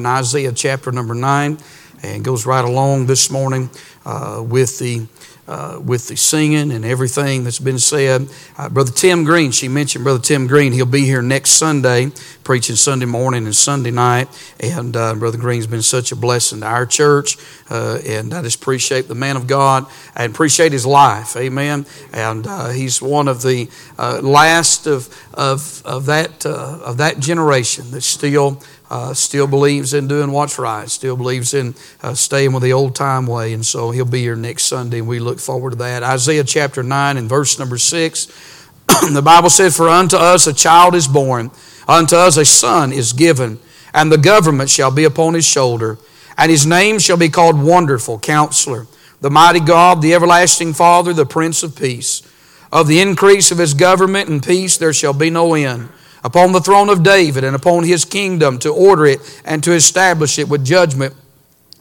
in Isaiah chapter number 9 and goes right along this morning uh, with the uh, with the singing and everything that's been said. Uh, Brother Tim Green, she mentioned Brother Tim Green. He'll be here next Sunday, preaching Sunday morning and Sunday night. And uh, Brother Green's been such a blessing to our church. Uh, and I just appreciate the man of God and appreciate his life. Amen. And uh, he's one of the uh, last of, of, of, that, of that generation that still uh, still believes in doing what's right, still believes in uh, staying with the old time way. And so he'll be here next Sunday, and we look forward to that. Isaiah chapter 9 and verse number 6, the Bible said, For unto us a child is born, unto us a son is given, and the government shall be upon his shoulder, and his name shall be called Wonderful Counselor, the mighty God, the everlasting Father, the Prince of Peace. Of the increase of his government and peace there shall be no end upon the throne of David and upon his kingdom to order it and to establish it with judgment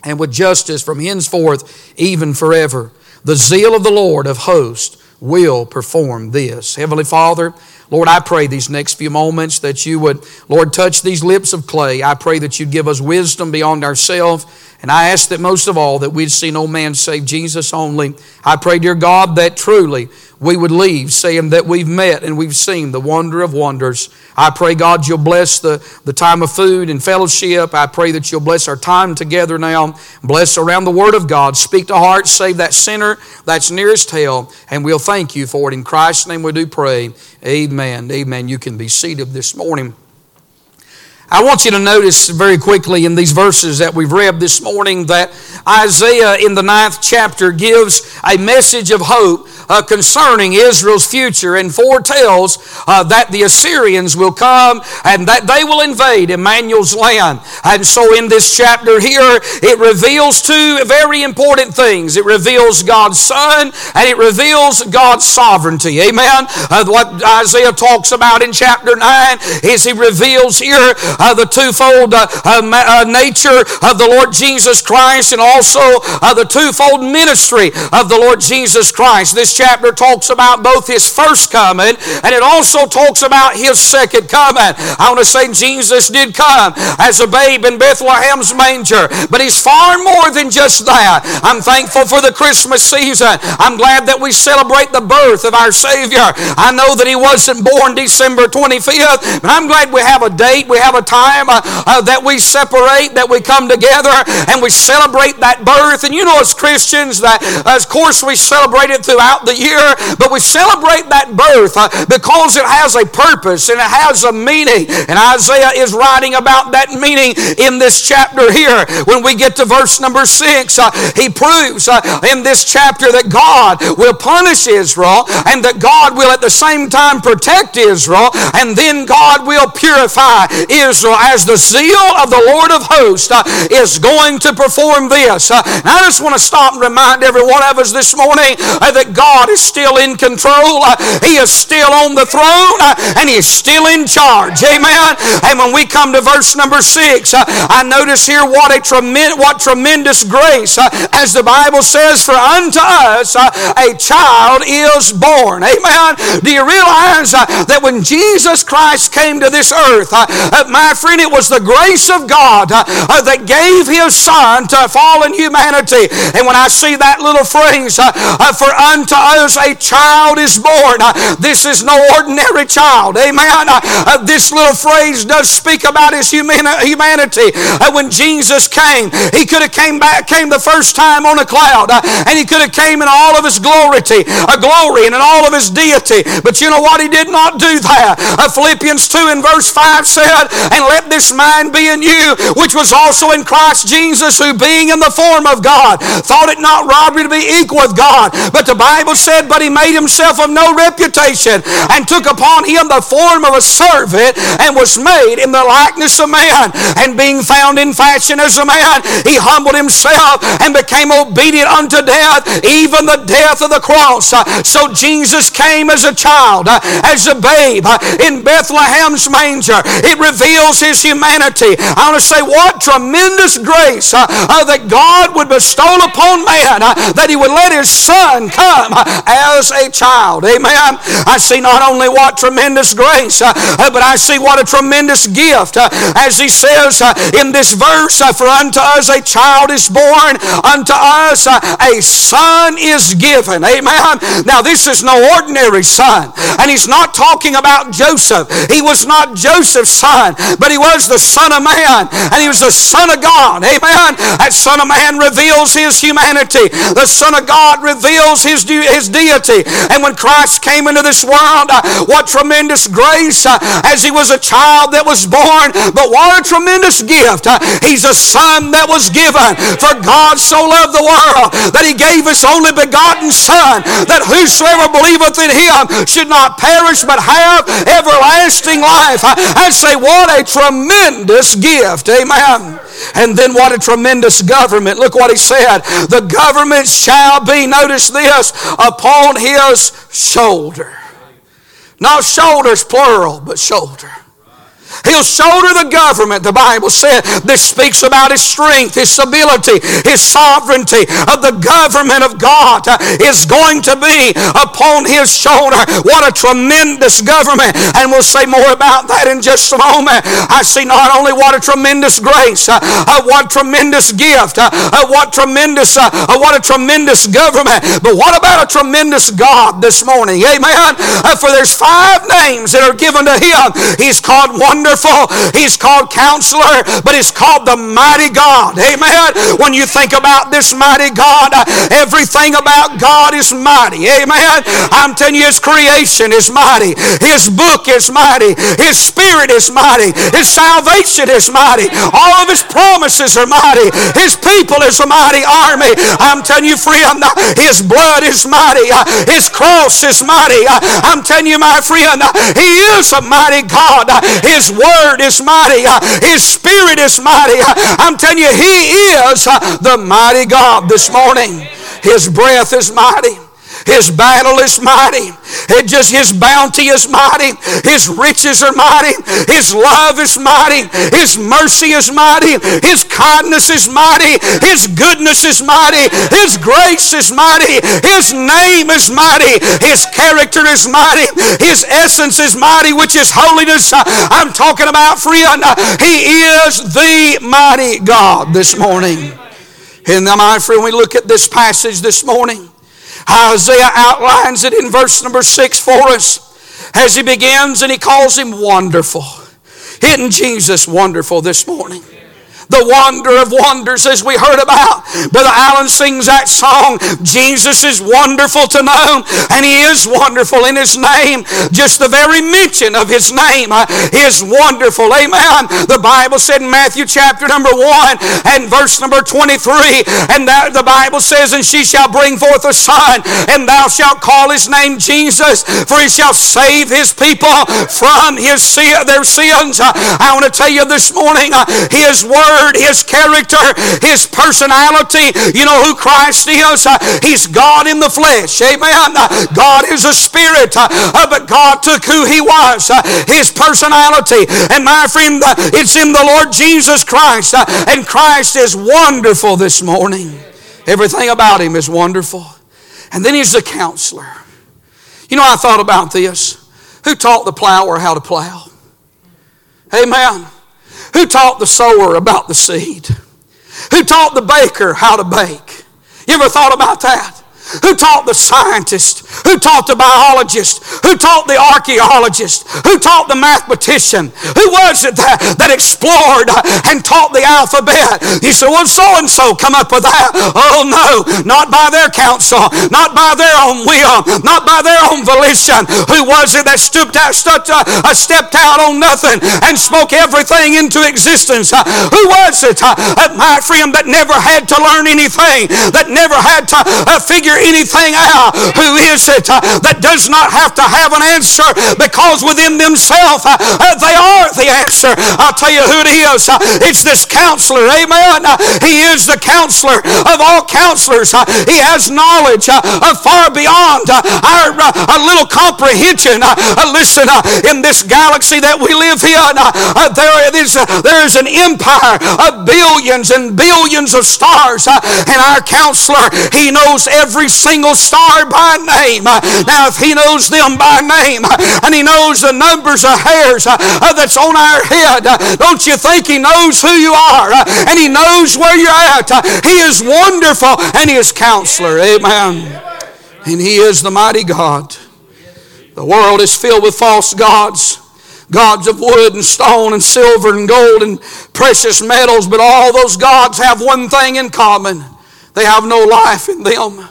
and with justice from henceforth even forever. The zeal of the Lord of hosts will perform this. Heavenly Father, Lord, I pray these next few moments that you would, Lord, touch these lips of clay. I pray that you'd give us wisdom beyond ourselves. And I ask that most of all that we'd see no man save Jesus only. I pray, dear God, that truly we would leave saying that we've met and we've seen the wonder of wonders. I pray, God, you'll bless the, the time of food and fellowship. I pray that you'll bless our time together now. Bless around the Word of God. Speak to hearts, save that sinner that's nearest hell. And we'll thank you for it. In Christ's name we do pray. Amen. Amen. You can be seated this morning. I want you to notice very quickly in these verses that we've read this morning that Isaiah in the ninth chapter gives a message of hope uh, concerning Israel's future and foretells uh, that the Assyrians will come and that they will invade Emmanuel's land. And so in this chapter here, it reveals two very important things. It reveals God's Son and it reveals God's sovereignty. Amen. Uh, what Isaiah talks about in chapter 9 is he reveals here uh, the twofold uh, uh, nature of the Lord Jesus Christ and also the twofold ministry of the Lord Jesus Christ. This chapter talks about both his first coming and it also talks about his second coming. I want to say Jesus did come as a babe in Bethlehem's manger, but he's far more than just that. I'm thankful for the Christmas season. I'm glad that we celebrate the birth of our Savior. I know that he wasn't born December 25th, but I'm glad we have a date, we have a time uh, uh, that we separate, that we come together and we celebrate that birth. And you know, as Christians, that of course we celebrate it throughout the year, but we celebrate that birth uh, because it has a purpose and it has a meaning. And Isaiah is writing about that meaning in this chapter here. When we get to verse number six, uh, he proves uh, in this chapter that God will punish Israel and that God will at the same time protect Israel and then God will purify Israel as the zeal of the Lord of hosts uh, is going to perform this. Uh, I just want to stop and remind every one of us this morning uh, that God is still in control. Uh, he is still on the throne uh, and He is still in charge. Amen. And when we come to verse number six, uh, I notice here what a tremendous, what tremendous grace, as the Bible says, for unto us a child is born. Amen. Do you realize that when Jesus Christ came to this earth, my friend, it was the grace of God uh, uh, that gave His Son to fallen humanity. And when I see that little phrase, uh, for unto us a child is born. Uh, this is no ordinary child. Amen. Uh, uh, this little phrase does speak about his humanity. When Jesus came, he could have came back, came the first time on a cloud, and he could have came in all of his glory, a glory and in all of his deity. But you know what? He did not do that. Philippians 2 and verse 5 said, And let this mind be in you, which was also in Christ Jesus, who being in the form of God, thought it not robbery to be equal with God. But the Bible said, But he made himself of no reputation and took upon him the form of a servant and was made in the likeness of man. And being found in fashion as a man, he humbled himself and became obedient unto death, even the death of the cross. So Jesus came as a child, as a babe in Bethlehem's manger. It reveals reveals His humanity. I want to say, what tremendous grace uh, uh, that God would bestow upon man, uh, that He would let His Son come uh, as a child. Amen. I see not only what tremendous grace, uh, uh, but I see what a tremendous gift. as He says in this verse, For unto us a child is born, unto us a son is given. Amen. Now, this is no ordinary son. And He's not talking about Joseph. He was not Joseph's son, but He was the Son of Man, and He was the Son of God. Amen. That Son of Man reveals His humanity. The Son of God reveals His, his deity. And when Christ came into this world, uh, what tremendous grace uh, as He was a child that was born, but what a tremendous gift. Uh, he's a Son that was given. For God so loved the world that He gave His only begotten Son, that whosoever believeth in Him should not perish but have everlasting life. I say, what a tremendous gift. Amen. And then what a tremendous government. Look what he said. The government shall be, notice this, upon his shoulder. Not shoulders plural, but shoulder. He'll shoulder the government, the Bible said. This speaks about his strength, his ability, his sovereignty. Of the government of God uh, is going to be upon his shoulder. What a tremendous government. And we'll say more about that in just a moment. I see not only what a tremendous grace, uh, uh, what tremendous gift, uh, uh what tremendous, what a tremendous government, but what about a tremendous God this morning? Amen. for there's five names that are given to him. He's called Wonder wonderful. He's called counselor, but he's called the mighty God. Amen. When you think about this mighty God, everything about God is mighty. Amen. I'm telling you, his creation is mighty. His book is mighty. His spirit is mighty. His salvation is mighty. All of his promises are mighty. His people is a mighty army. I'm telling you, friend, his blood is mighty. His cross is mighty. I'm telling you, my friend, he is a mighty God. His word is mighty. Uh, his spirit is mighty. Uh, I'm telling you, He is uh, the mighty God this morning. His breath is mighty. His battle is mighty. It just His bounty is mighty. His riches are mighty. His love is mighty. His mercy is mighty. His kindness is mighty. His goodness is mighty. His grace is mighty. His name is mighty. His character is mighty. His essence is mighty, which is holiness. I'm talking about friend. He is the mighty God this morning. And my friend, we look at this passage this morning. Isaiah outlines it in verse number six for us as he begins and he calls him wonderful. Isn't Jesus wonderful this morning? The wonder of wonders as we heard about. Brother Allen sings that song, Jesus is wonderful to know, and He is wonderful in His name. Just the very mention of His name uh, is wonderful. Amen. The Bible said in Matthew chapter number 1 and verse number 23, and that the Bible says, And she shall bring forth a son, and thou shalt call his name Jesus, for he shall save his people from his their sins. Uh, I want to tell you this morning, uh, his word word, His character, His personality. You know who Christ is? Uh, he's God in the flesh. Amen. Uh, God is a spirit, uh, but God took who He was, His personality. And my friend, it's in the Lord Jesus Christ. And Christ is wonderful this morning. Everything about Him is wonderful. And then He's the counselor. You know, I thought about this. Who taught the plower how to plow? Amen. Who taught the sower about the seed? Who taught the baker how to bake? You ever thought about that? Who taught the scientist? Who taught the biologist? Who taught the archaeologist? Who taught the mathematician? Who was it that, that explored and taught the alphabet? You say, well, so and so come up with that. Oh, no, not by their counsel, not by their own will, not by their own volition. Who was it that stooped out, stepped, uh, stepped out on nothing and spoke everything into existence? Who was it, uh, my friend, that never had to learn anything, that never had to uh, figure anything out? Who is it uh, that does not have to have an answer because within themselves uh, uh, they are the answer? I'll tell you who it is. It's this counselor. Amen. He is the counselor of all counselors. He has knowledge far beyond our, our little comprehension. Listen, in this galaxy that we live in, there is, there is an empire of billions and billions of stars. And our counselor, he knows every single star by name. Now, if he knows them by name and he knows the numbers of hairs uh, that's on our head, uh, don't you think he knows who you are uh, and he knows where you're at? He is wonderful and he is counselor. Amen. And he is the mighty God. The world is filled with false gods gods of wood and stone and silver and gold and precious metals, but all those gods have one thing in common they have no life in them.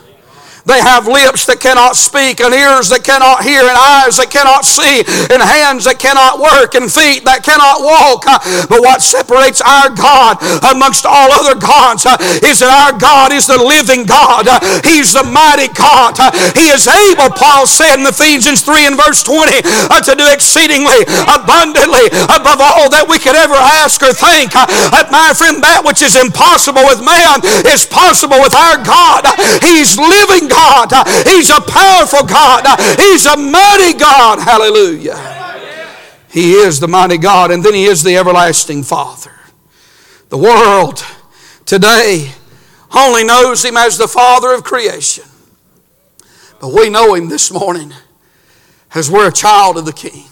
They have lips that cannot speak, and ears that cannot hear, and eyes that cannot see, and hands that cannot work, and feet that cannot walk. But what separates our God amongst all other gods uh, is that our God is the living God. He's the mighty God. He is able, Paul said in Ephesians 3 and verse 20, uh, to do exceedingly abundantly above all that we could ever ask or think. Uh, my friend, that which is impossible with man is possible with our God. He's living God. God. He's a powerful God. He's a mighty God. Hallelujah. He is the mighty God, and then He is the everlasting Father. The world today only knows Him as the Father of creation. But we know Him this morning as we're a child of the King.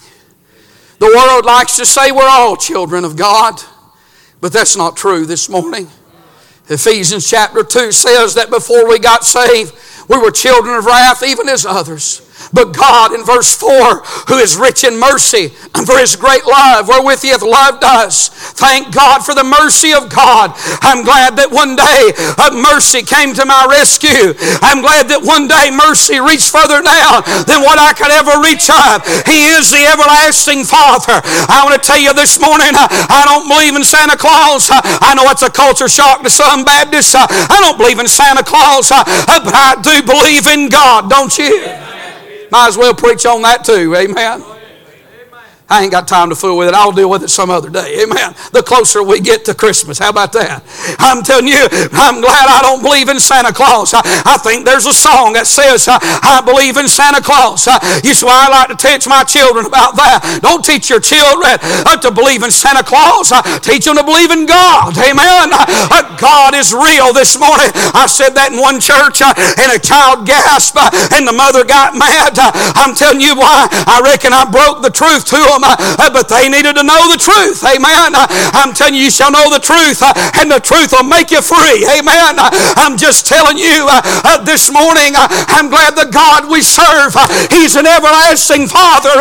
The world likes to say we're all children of God, but that's not true this morning. Ephesians chapter 2 says that before we got saved, we were children of wrath, even as others. But God, in verse 4, who is rich in mercy, and for his great love wherewith he hath loved us. Thank God for the mercy of God. I'm glad that one day a mercy came to my rescue. I'm glad that one day mercy reached further down than what I could ever reach up. He is the everlasting Father. I want to tell you this morning, uh, I don't believe in Santa Claus. Uh, I know it's a culture shock to some Baptists. I don't believe in Santa Claus, but I do believe in God, don't you? Might as well preach on that too. Amen. I ain't got time to fool with it. I'll deal with it some other day. Amen. The closer we get to Christmas. How about that? I'm telling you, I'm glad I don't believe in Santa Claus. I, I think there's a song that says, uh, I believe in Santa Claus. Uh, you see I like to teach my children about that. Don't teach your children uh, to believe in Santa Claus. teach them to believe in God. Amen. God is real this morning. I said that in one church and a child gasped and the mother got mad. I'm telling you why. I reckon I broke the truth to them them, uh, uh, but they needed to know the truth. Amen. Uh, I'm telling you, you shall know the truth, uh, and the truth will make you free. Amen. Uh, I'm just telling you uh, this morning, I'm glad the God we serve, He's an everlasting Father.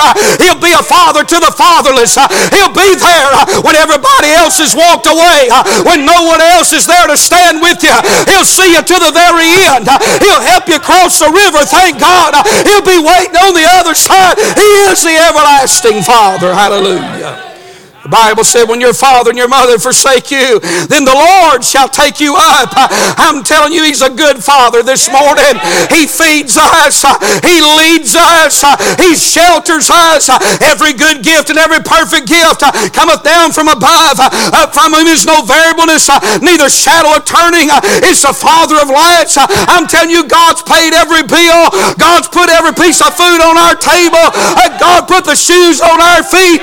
He'll be a father to the fatherless. He'll be there when everybody else has walked away, when no one else is there to stand with you. He'll see you to the very end. He'll help you cross the river. Thank God. He'll be waiting on the other side. He is the everlasting Father. Father. Hallelujah. The Bible said, when your father and your mother forsake you, then the Lord shall take you up. I'm telling you, He's a good Father this morning. He feeds us, He leads us, He shelters us. Every good gift and every perfect gift cometh down from above. From whom is no variableness, neither shadow of turning. It's the Father of lights. I'm telling you, God's paid every bill. God's put every piece of food on our table. God put the shoes on our feet.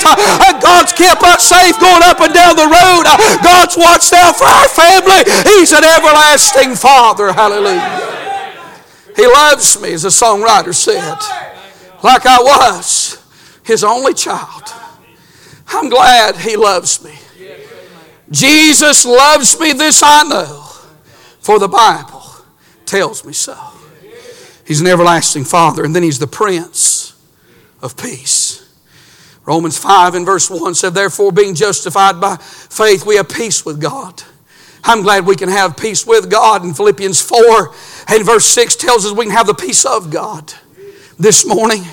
God's kept us safe going up and down the road. Uh, God's watched out for our family. He's an everlasting Father. Hallelujah. He loves me, as the songwriter said, like I was his only child. I'm glad he loves me. Jesus loves me, this I know, for the Bible tells me so. He's an everlasting Father, and then He's the Prince of Peace. Romans 5 and verse 1 said, Therefore, being justified by faith, we have peace with God. I'm glad we can have peace with God. In Philippians 4 and verse 6 tells us we can have the peace of God this morning.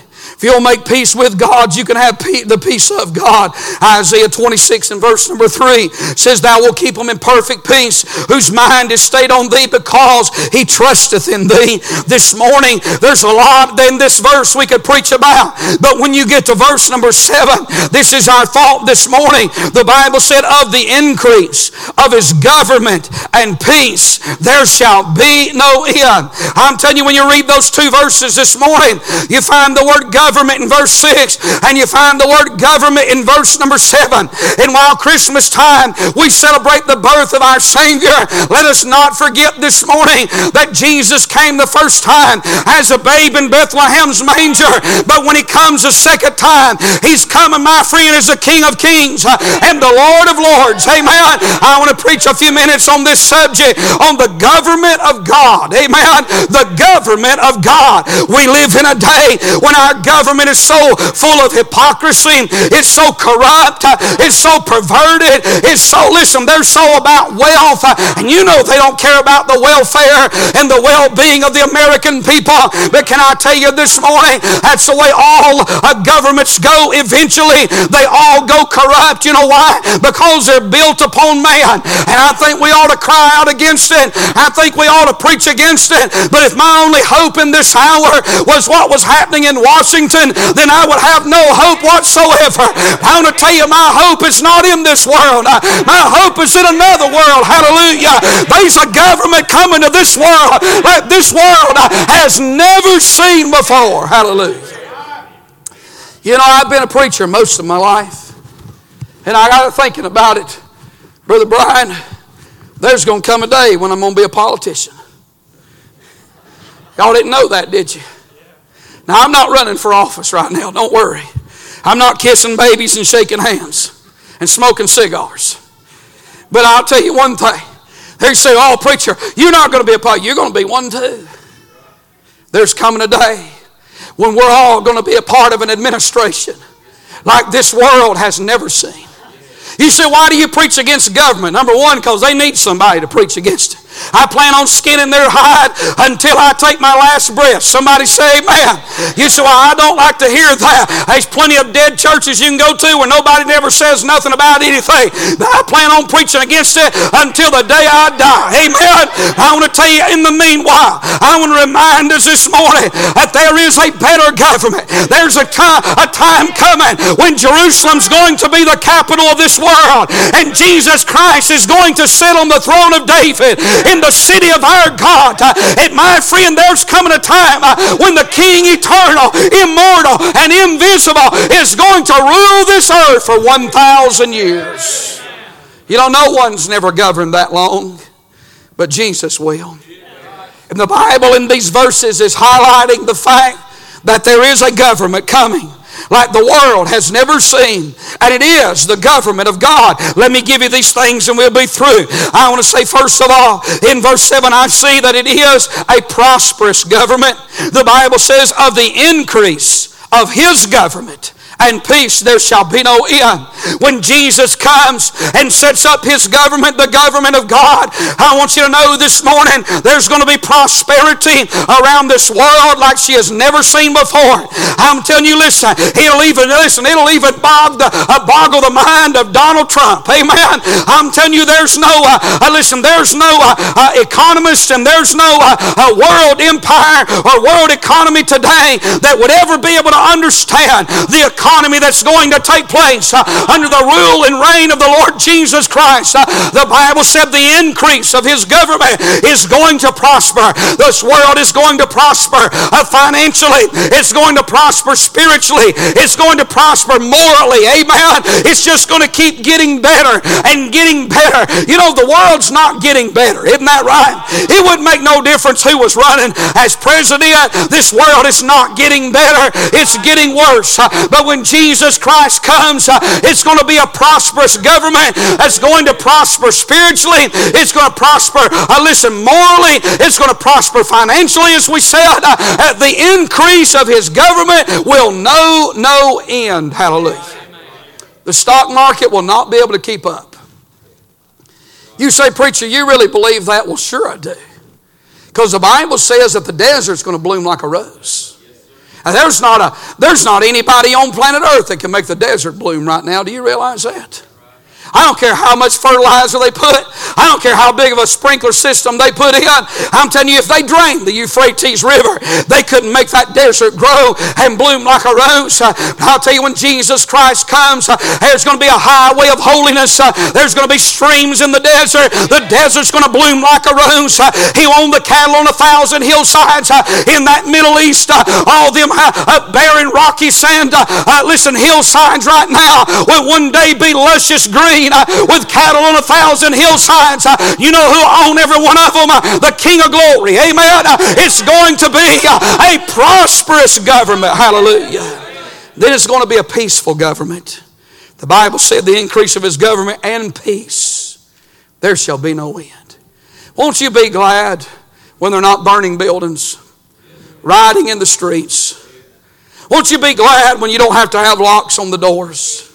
If you'll make peace with God, you can have the peace of God. Isaiah 26 and verse number 3 says, Thou wilt keep him in perfect peace, whose mind is stayed on thee because he trusteth in thee. This morning, there's a lot in this verse we could preach about. But when you get to verse number 7, this is our thought this morning. The Bible said, Of the increase of his government and peace, there shall be no end. I'm telling you, when you read those two verses this morning, you find the word government government in verse 6, and you find the word government in verse number 7. And while Christmas time we celebrate the birth of our Savior, let us not forget this morning that Jesus came the first time as a babe in Bethlehem's manger, but when he comes a second time, he's coming, my friend, as the King of Kings uh, and the Lord of Lords. Amen. I want to preach a few minutes on this subject on the government of God. Amen. The government of God. We live in a day when our government government is so full of hypocrisy, it's so corrupt, it's so perverted, it's so, listen, they're so about wealth, and you know they don't care about the welfare and the well being of the American people. But can I tell you this morning, that's the way all governments go eventually. They all go corrupt. You know why? Because they're built upon man. And I think we ought to cry out against it. I think we ought to preach against it. But if my only hope in this hour was what was happening in Washington, Washington, then I would have no hope whatsoever. I want to tell you, my hope is not in this world. My hope is in another world. Hallelujah. There's a government coming to this world that this world has never seen before. Hallelujah. You know, I've been a preacher most of my life, and I got thinking about it. Brother Brian, there's going to come a day when I'm going to be a politician. Y'all didn't know that, did you? Now, I'm not running for office right now, don't worry. I'm not kissing babies and shaking hands and smoking cigars. But I'll tell you one thing. They say, oh, preacher, you're not going to be a part, you're going to be one too. There's coming a day when we're all going to be a part of an administration like this world has never seen. You say, why do you preach against government? Number one, because they need somebody to preach against it. I plan on skinning their hide until I take my last breath. Somebody say amen. You say, well, I don't like to hear that. There's plenty of dead churches you can go to where nobody never says nothing about anything. I plan on preaching against it until the day I die. Amen. I want to tell you in the meanwhile, I want to remind us this morning that there is a better government. There's a time, a time coming when Jerusalem's going to be the capital of this world and Jesus Christ is going to sit on the throne of David in the city of our God. And my friend, there's coming a time uh, when the King eternal, immortal, and invisible is going to rule this earth for 1,000 years. You know, no one's never governed that long, but Jesus will. And the Bible in these verses is highlighting the fact that there is a government coming like the world has never seen. And it is the government of God. Let me give you these things and we'll be through. I want to say, first of all, in verse 7, I see that it is a prosperous government. The Bible says, of the increase of his government and peace there shall be no end. When Jesus comes and sets up his government, the government of God, I want you to know this morning there's going to be prosperity around this world like she has never seen before. I'm telling you, listen, it'll even listen, it'll even bog the, uh, boggle the mind of Donald Trump. Amen. I'm telling you, there's no uh, uh, listen, there's no uh, uh, economist and there's no uh, world empire or world economy today that would ever be able to understand the economy economy that's going to take place uh, under the rule and reign of the Lord Jesus Christ. Uh, the Bible said the increase of his government is going to prosper. This world is going to prosper uh, financially. It's going to prosper spiritually. It's going to prosper morally. Amen. It's just going to keep getting better and getting better. You know, the world's not getting better. Isn't that right? It wouldn't make no difference who was running as president. This world is not getting better. It's getting worse. But when when Jesus Christ comes, uh, it's going to be a prosperous government that's going to prosper spiritually. It's going to prosper, uh, listen, morally. It's going to prosper financially, as we said. Uh, the increase of his government will know no end. Hallelujah. The stock market will not be able to keep up. You say, Preacher, you really believe that? Well, sure I do. Because the Bible says that the desert's going to bloom like a rose. There's not, a, there's not anybody on planet Earth that can make the desert bloom right now. Do you realize that? I don't care how much fertilizer they put. I don't care how big of a sprinkler system they put in. I'm telling you, if they drained the Euphrates River, they couldn't make that desert grow and bloom like a rose. Uh, I'll tell you, when Jesus Christ comes, uh, there's going to be a highway of holiness. Uh, there's going to be streams in the desert. The desert's going to bloom like a rose. He owned the cattle on a thousand hillsides in that Middle East. All them barren, rocky sand, listen, hillsides right now will one day be luscious green uh, with cattle on a thousand hillsides. Uh, you know who own every one of them? Uh, the King of Glory. Amen. It's going to be a prosperous government. Hallelujah. Then it's going to be a peaceful government. The Bible said the increase of his government and peace, there shall be no end. Won't you be glad when they're not burning buildings, riding in the streets? Won't you be glad when you don't have to have locks on the doors?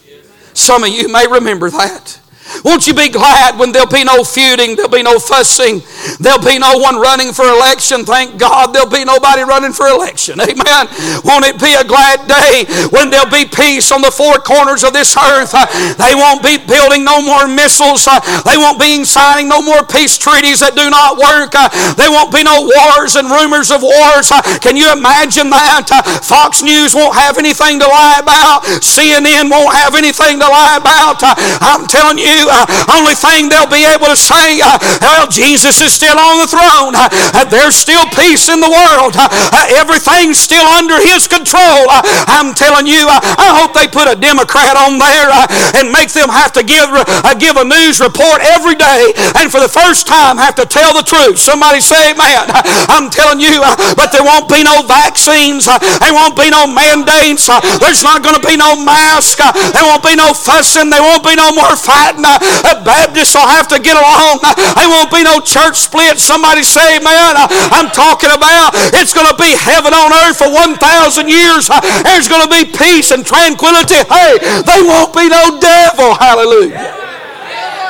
Some of you may remember that. Won't you be glad when there'll be no feuding, there'll be no fussing, there'll be no one running for election? Thank God there'll be nobody running for election. Amen. Won't it be a glad day when there'll be peace on the four corners of this earth? They won't be building no more missiles. They won't be signing no more peace treaties that do not work. There won't be no wars and rumors of wars. Can you imagine that? Fox News won't have anything to lie about. CNN won't have anything to lie about. I'm telling you, uh, only thing they'll be able to say, uh, well, Jesus is still on the throne. Uh, there's still peace in the world. Uh, uh, everything's still under His control. Uh, I'm telling you, I hope they put a Democrat on there and make them have to give, give a news report every day and for the first time have to tell the truth. Somebody say amen. I'm telling you, but there won't be no vaccines. There won't be no mandates. There's not going to be no mask. There won't be no fussing. There won't be no more fighting. Uh, uh, Baptists will have to get along. Uh, there won't be no church split. Somebody say, man, uh, I'm talking about it's going to be heaven on earth for 1,000 years. There's going to be peace and tranquility. Hey, there won't be no devil. Hallelujah.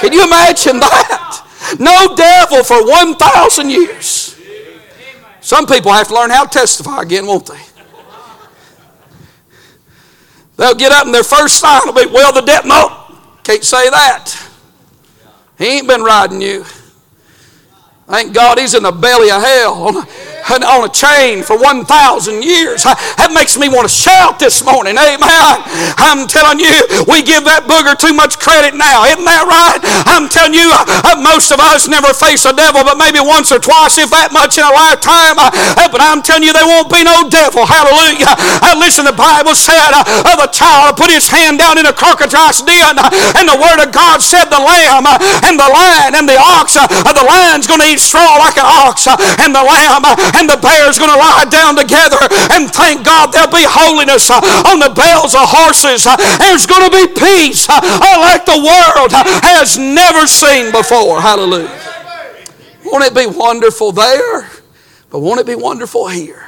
Can you imagine that? No devil for 1,000 years. Some people have to learn how to testify again, won't they? They'll get up and their first sign will be, well, the devil, no, can't say that. He ain't been riding you. Thank God he's in the belly of hell on a chain for 1,000 years. That makes me want to shout this morning. Amen. I'm telling you, we give that booger too much credit now. Isn't that right? I'm telling you, uh, uh most of us never face a devil, but maybe once or twice, if that much in a lifetime. Uh, uh but I'm telling you, there won't be no devil. Hallelujah. Uh, listen, the Bible said uh, of a child put his hand down in a crocodile's den, and the word of God said the lamb and the lion and the ox, the lion's going to eat straw like an ox, and the lamb and the bear's going to lie down together. And thank God there'll be holiness uh, on the bells of horses. Uh, there's going to be peace uh, like the world has never seen before. Hallelujah. Won't it be wonderful there? But won't it be wonderful here?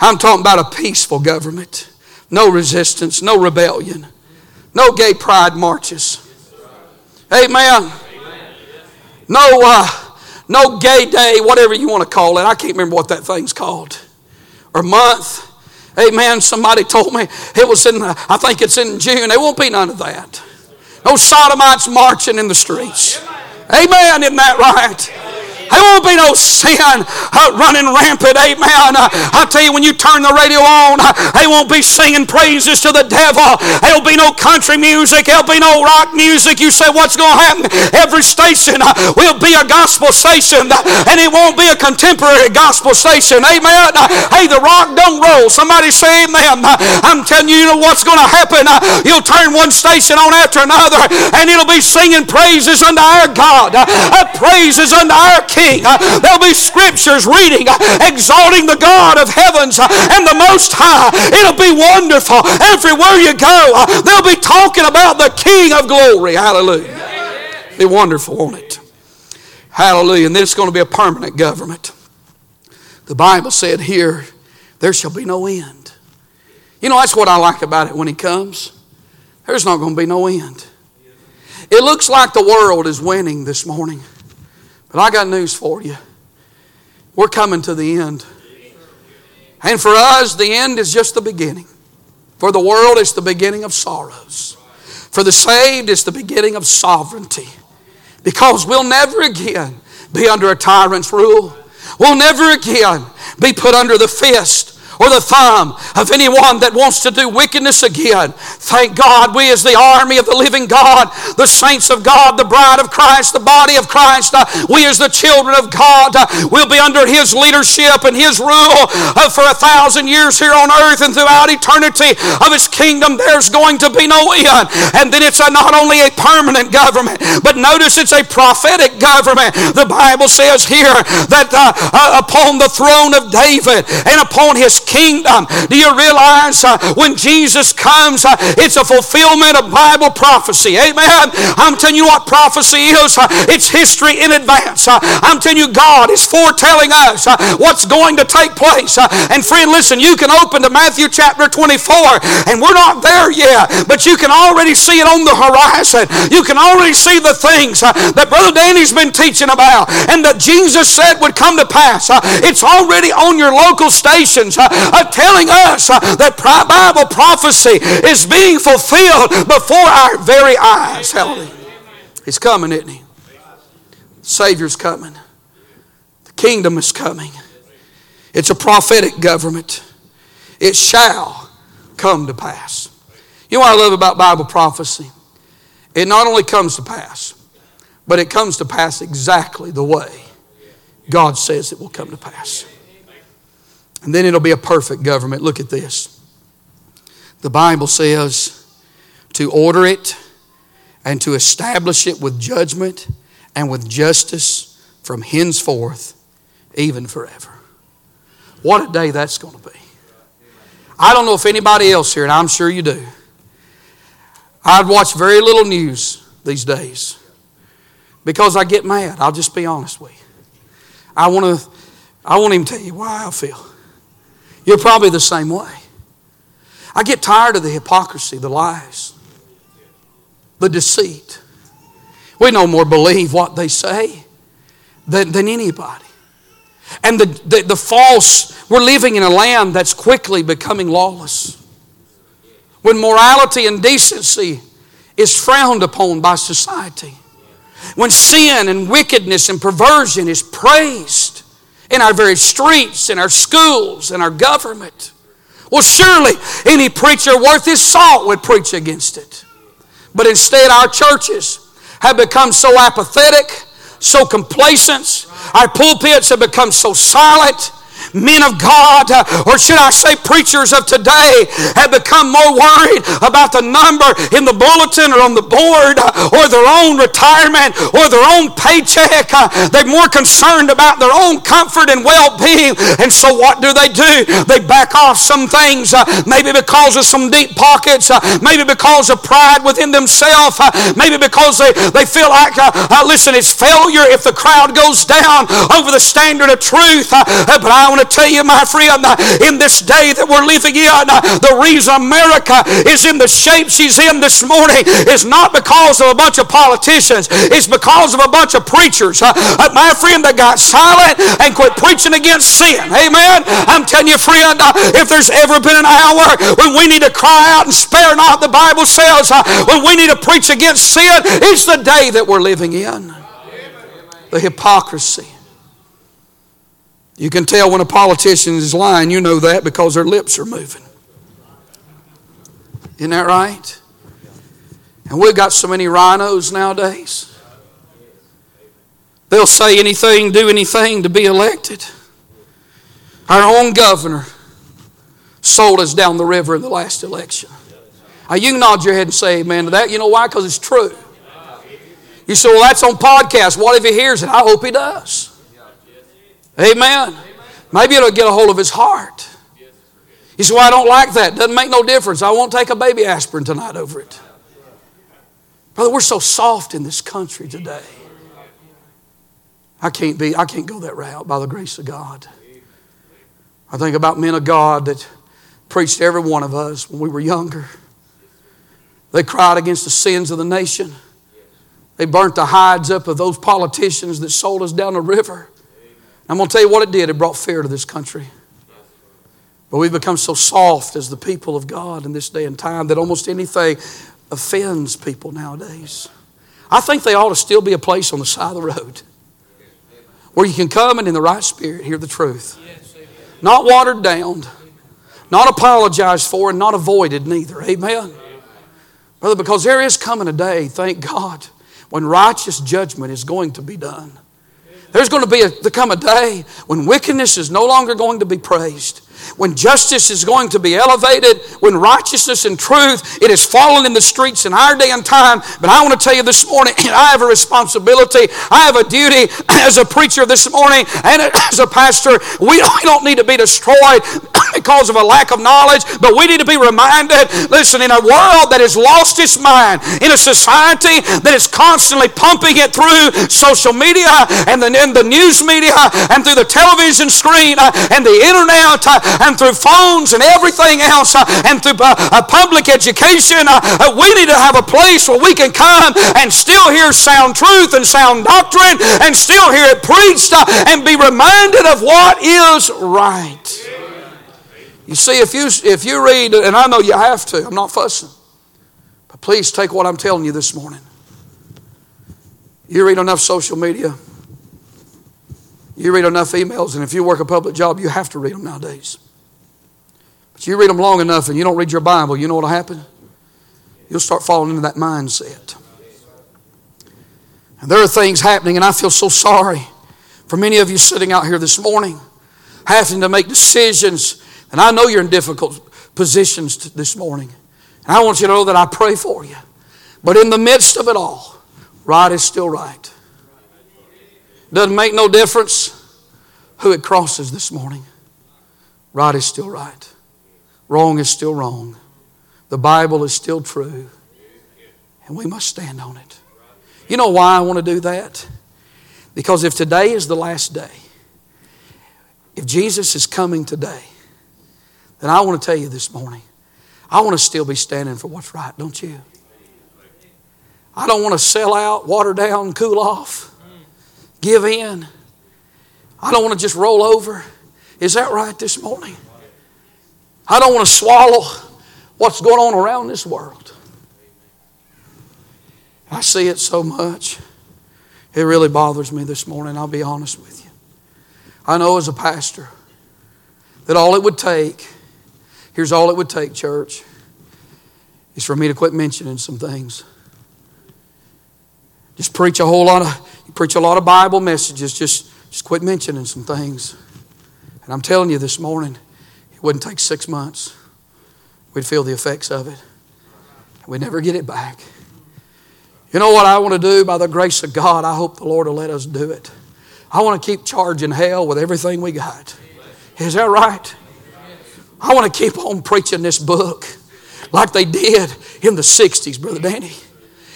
I'm talking about a peaceful government. No resistance, no rebellion, no gay pride marches. Amen. No uh, no gay day, whatever you want to call it. I can't remember what that thing's called. Or month. Amen. Somebody told me it was in, I think it's in June. There won't be none of that. No sodomites marching in the streets. Amen. Isn't that right? There won't be no sin uh, running rampant. Amen. Uh, I tell you, when you turn the radio on, uh, they won't be singing praises to the devil. There'll be no country music. There'll be no rock music. You say, what's going to happen? Every station uh, will be a gospel station, uh, and it won't be a contemporary gospel station. Amen. Uh, hey, the rock don't roll. Somebody say amen. I'm telling you, you know what's going to happen. You'll turn one station on after another, and it'll be singing praises unto our God, praises unto our King. King. Uh, there'll be scriptures reading, uh, exalting the God of heavens uh, and the Most High. It'll be wonderful. Everywhere you go, they'll be talking about the King of glory. Hallelujah. Be wonderful, won't it? Hallelujah. And then it's going to be a permanent government. The Bible said here, there shall be no end. You know, that's what I like about it when He comes. There's not going to be no end. It looks like the world is winning this morning. But I got news for you. We're coming to the end. And for us, the end is just the beginning. For the world, it's the beginning of sorrows. For the saved, it's the beginning of sovereignty. Because we'll never again be under a tyrant's rule. We'll never again be put under the fist or the thumb of anyone that wants to do wickedness again. Thank God, we as the army of the living God, the saints of God, the bride of Christ, the body of Christ, uh, we as the children of God uh, will be under His leadership and His rule uh, for a thousand years here on earth and throughout eternity of His kingdom. There's going to be no end. And then it's a, not only a permanent government, but notice it's a prophetic government. The Bible says here that uh, uh, upon the throne of David and upon his kingdom. Do you realize uh, when Jesus comes, uh, it's a fulfillment of Bible prophecy? Amen. I'm telling you what prophecy is. Uh, it's history in advance. Uh, I'm telling you, God is foretelling us uh, what's going to take place. Uh, and friend, listen, you can open to Matthew chapter 24, and we're not there yet, but you can already see it on the horizon. You can already see the things that Brother Danny's been teaching about and that Jesus said would come to pass. It's already on your local stations uh, telling us uh, that Bible prophecy is being fulfilled before our very eyes. Hallelujah. He's coming, isn't he? The Savior's coming. The kingdom is coming. It's a prophetic government. It shall come to pass. You know what I love about Bible prophecy? It not only comes to pass, but it comes to pass exactly the way God says it will come to pass. And then it'll be a perfect government. Look at this. The Bible says to order it and to establish it with judgment and with justice from henceforth, even forever. What a day that's going to be. I don't know if anybody else here, and I'm sure you do. I'd watch very little news these days because I get mad. I'll just be honest with you. I want to I won't even tell you why I feel. You're probably the same way. I get tired of the hypocrisy, the lies, the deceit. We no more believe what they say than, than anybody. And the, the, the false, we're living in a land that's quickly becoming lawless. When morality and decency is frowned upon by society. When sin and wickedness and perversion is praised in our very streets, in our schools, in our government. Well, surely any preacher worth his salt would preach against it. But instead, our churches have become so apathetic, so complacent, our pulpits have become so silent men of God, uh, or should I say preachers of today, have become more worried about the number in the bulletin or on the board, uh, or their own retirement, or their own paycheck. Uh, they're more concerned about their own comfort and well being. And so, what do they do? They back off some things, maybe because of some deep pockets, maybe because of pride within themselves, maybe because they, they feel like, listen, it's failure if the crowd goes down over the standard of truth. but I want to tell you, my friend, in this day that we're living in, the reason America is in the shape she's in this morning is not because of a bunch of politicians, it's because of a bunch of preachers. Uh, my friend, that got silent and quit preaching against sin. Amen. I'm telling you, friend, if there's ever been an hour when we need to cry out and spare not, the Bible says, uh, when we need to preach against sin, it's the day that we're living in. The hypocrisy you can tell when a politician is lying, you know that because their lips are moving. Isn't that right? And we've got so many RINOs nowadays. They'll say anything, do anything to be elected. Our own governor sold us down the river in the last election. Now, you can nod your head and say amen to that. You know why? Because it's true. You say, well, that's on podcast. What if he hears it? I hope he does. Amen. Maybe it'll get a hold of his heart. He said, Well, I don't like that. Doesn't make no difference. I won't take a baby aspirin tonight over it. Brother, we're so soft in this country today. I can't be, I can't go that route by the grace of God. I think about men of God that preached to every one of us when we were younger. They cried against the sins of the nation. They burnt the hides up of those politicians that sold us down the river. I'm going to tell you what it did. It brought fear to this country. But we've become so soft as the people of God in this day and time that almost anything offends people nowadays. I think they ought to still be a place on the side of the road where you can come and in the right spirit hear the truth. Not watered down, not apologized for, and not avoided neither. Amen. Brother, because there is coming a day, thank God, when righteous judgment is going to be done. There's going to be a, to come a day when wickedness is no longer going to be praised when justice is going to be elevated, when righteousness and truth, it has fallen in the streets in our day and time. But I want to tell you this morning, I have a responsibility. I have a duty as a preacher this morning and as a pastor. We don't need to be destroyed because of a lack of knowledge, but we need to be reminded, listen, in a world that has lost its mind, in a society that is constantly pumping it through social media and the, and the news media and through the television screen uh, and the internet, uh, and through phones and everything else uh, and through uh, uh, public education, we need to have a place where we can come and still hear sound truth and sound doctrine and still hear it preached and be reminded of what is right. You see, if you, if you read, and I know you have to, I'm not fussing, but please take what I'm telling you this morning. You read enough social media, you read enough emails, and if you work a public job, you have to read them nowadays. But you read them long enough and you don't read your Bible, you know what'll happen? You'll start falling into that mindset. And there are things happening, and I feel so sorry for many of you sitting out here this morning having to make decisions. And I know you're in difficult positions this morning. And I want you to know that I pray for you. But in the midst of it all, right is still right. Doesn't make no difference who it crosses this morning. Right is still right. Wrong is still wrong. The Bible is still true. And we must stand on it. You know why I want to do that? Because if today is the last day, if Jesus is coming today, then I want to tell you this morning, I want to still be standing for what's right, don't you? I don't want to sell out, water down, cool off give in. I don't want to just roll over. Is that right this morning? I don't want to swallow what's going on around this world. I see it so much. It really bothers me this morning, I'll be honest with you. I know as a pastor that all it would take, here's all it would take, church, is for me to quit mentioning some things. Just preach a whole lot of preach a lot of Bible messages, just, just quit mentioning some things. And I'm telling you this morning, it wouldn't take six months. We'd feel the effects of it. We'd never get it back. You know what I want to do by the grace of God? I hope the Lord will let us do it. I want to keep charging hell with everything we got. Is that right? I want to keep on preaching this book like they did in the 60s, Brother Danny,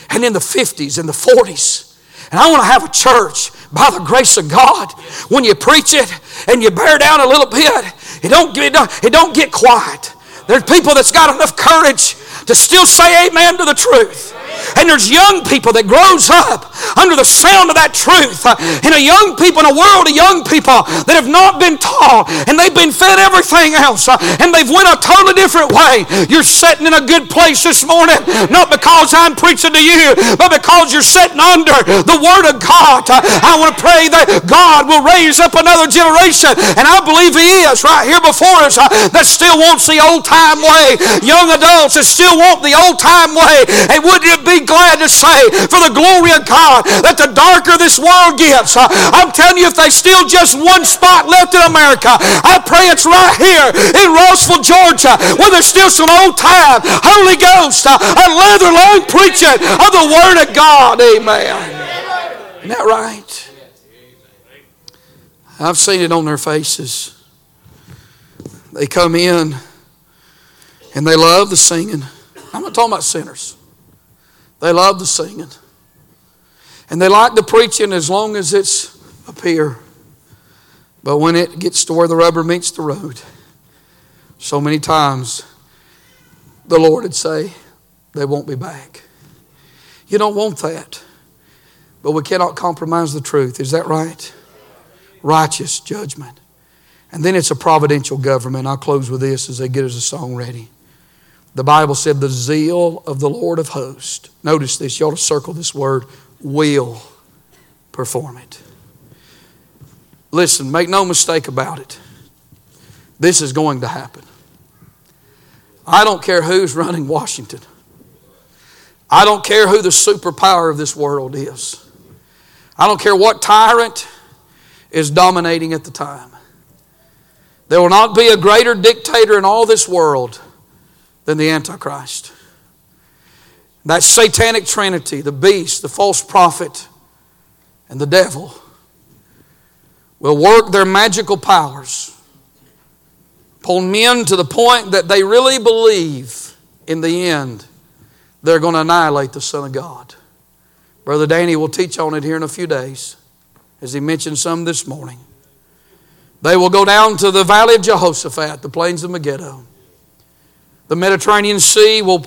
and in the 50s and the 40s. And I want to have a church by the grace of God. When you preach it and you bear down a little bit, it don't, don't, it don't get quiet. There's people that's got enough courage to still say amen to the truth. And there's young people that grows up under the sound of that truth. Uh, and a young people in a world of young people that have not been taught and they've been fed everything else uh, and they've went a totally different way. You're sitting in a good place this morning, not because I'm preaching to you, but because you're sitting under the Word of God. Uh, I want to pray that God will raise up another generation, and I believe He is right here before us that still wants the old time way. Young adults that still want the old time way. And wouldn't you be glad to say, for the glory of God, that the darker this world gets, uh, I'm telling you, if there's still just one spot left in America, I pray it's right here in Rossville, Georgia, where there's still some old time Holy Ghost uh, and leather line preaching of the Word of God. Amen. Isn't that right? I've seen it on their faces. They come in and they love the singing. I'm not talking about sinners. They love the singing. And they like the preaching as long as it's up here. But when it gets to where the rubber meets the road, so many times the Lord would say, they won't be back. You don't want that. But we cannot compromise the truth. Is that right? Righteous judgment. And then it's a providential government. I'll close with this as they get us a song ready. The Bible said, the zeal of the Lord of hosts. Notice this, you ought to circle this word, will perform it. Listen, make no mistake about it. This is going to happen. I don't care who's running Washington. I don't care who the superpower of this world is. I don't care what tyrant is dominating at the time. There will not be a greater dictator in all this world than the Antichrist. That satanic trinity, the beast, the false prophet, and the devil, will work their magical powers upon men to the point that they really believe in the end they're going to annihilate the Son of God. Brother Danny will teach on it here in a few days, as he mentioned some this morning. They will go down to the valley of Jehoshaphat, the plains of Megiddo. The Mediterranean Sea will,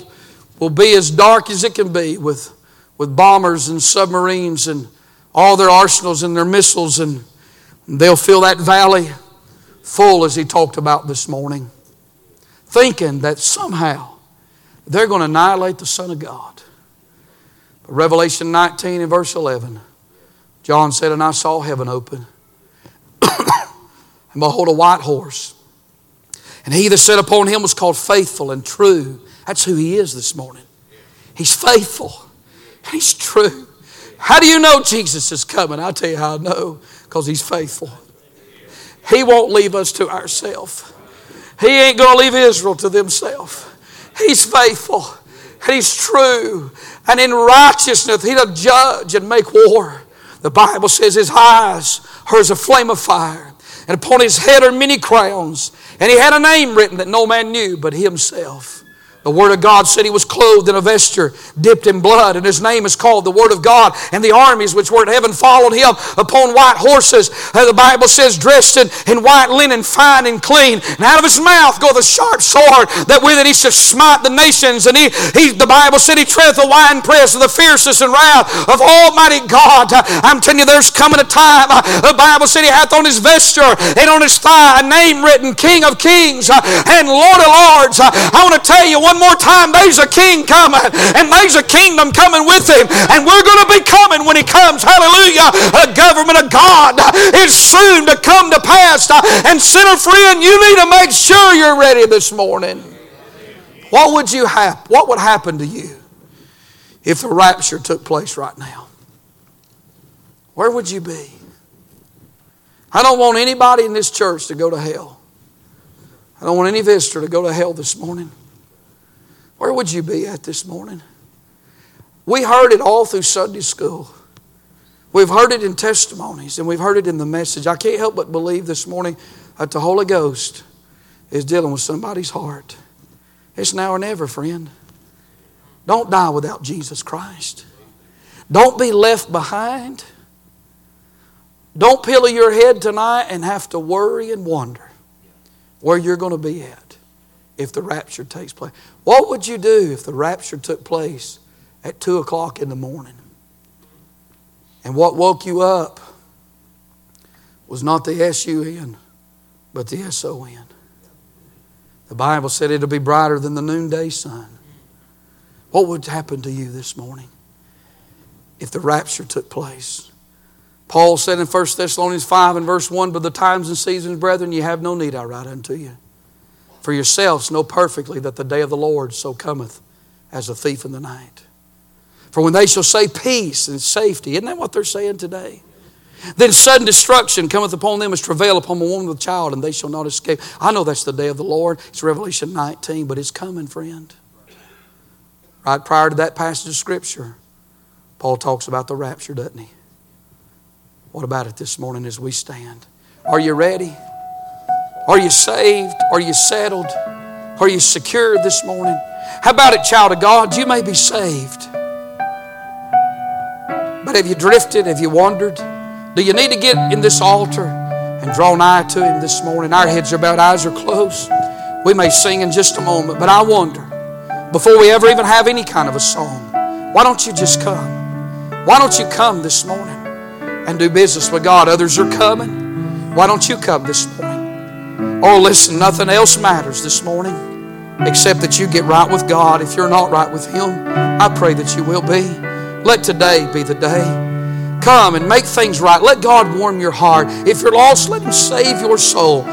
will be as dark as it can be with, with bombers and submarines and all their arsenals and their missiles, and they'll fill that valley full, as he talked about this morning, thinking that somehow they're going to annihilate the Son of God. But Revelation 19 and verse 11, John said, And I saw heaven open, and behold, a white horse. And he that sat upon him was called faithful and true. That's who he is this morning. He's faithful and he's true. How do you know Jesus is coming? I'll tell you how I know because he's faithful. He won't leave us to ourselves. He ain't going to leave Israel to themselves. He's faithful and he's true. And in righteousness, he'll judge and make war. The Bible says his eyes are as a flame of fire, and upon his head are many crowns. And he had a name written that no man knew but himself. The Word of God said he was clothed in a vesture dipped in blood, and his name is called the Word of God. And the armies which were in heaven followed him upon white horses. And the Bible says, dressed in, in white linen, fine and clean. And out of his mouth goeth a sharp sword, that with it he shall smite the nations. And he, he the Bible said he treadeth the winepress of the fiercest and wrath of Almighty God. I'm telling you, there's coming a time. Uh, the Bible said he hath on his vesture and on his thigh a name written, King of Kings uh, and Lord of Lords. I want to tell you one one more time, there's a king coming, and there's a kingdom coming with him, and we're going to be coming when he comes. Hallelujah. A government of God is soon to come to pass. And sinner friend, you need to make sure you're ready this morning. What would you have? What would happen to you if the rapture took place right now? Where would you be? I don't want anybody in this church to go to hell. I don't want any visitor to go to hell this morning. Where would you be at this morning? We heard it all through Sunday school. We've heard it in testimonies and we've heard it in the message. I can't help but believe this morning that the Holy Ghost is dealing with somebody's heart. It's now or never, friend. Don't die without Jesus Christ. Don't be left behind. Don't pillow your head tonight and have to worry and wonder where you're going to be at if the rapture takes place. What would you do if the rapture took place at 2 o'clock in the morning? And what woke you up was not the S U N, but the S O N. The Bible said it'll be brighter than the noonday sun. What would happen to you this morning if the rapture took place? Paul said in 1 Thessalonians 5 and verse 1 But the times and seasons, brethren, you have no need, I write unto you. For yourselves know perfectly that the day of the Lord so cometh as a thief in the night. For when they shall say peace and safety, isn't that what they're saying today? Then sudden destruction cometh upon them as travail upon a woman with child, and they shall not escape. I know that's the day of the Lord. It's Revelation 19, but it's coming, friend. Right prior to that passage of Scripture, Paul talks about the rapture, doesn't he? What about it this morning as we stand? Are you ready? Are you saved? Are you settled? Are you secure this morning? How about it, child of God? You may be saved. But have you drifted? Have you wandered? Do you need to get in this altar and draw nigh to Him this morning? Our heads are bowed, eyes are closed. We may sing in just a moment, but I wonder, before we ever even have any kind of a song, why don't you just come? Why don't you come this morning and do business with God? Others are coming. Why don't you come this morning? Oh, listen, nothing else matters this morning except that you get right with God. If you're not right with Him, I pray that you will be. Let today be the day. Come and make things right. Let God warm your heart. If you're lost, let Him save your soul.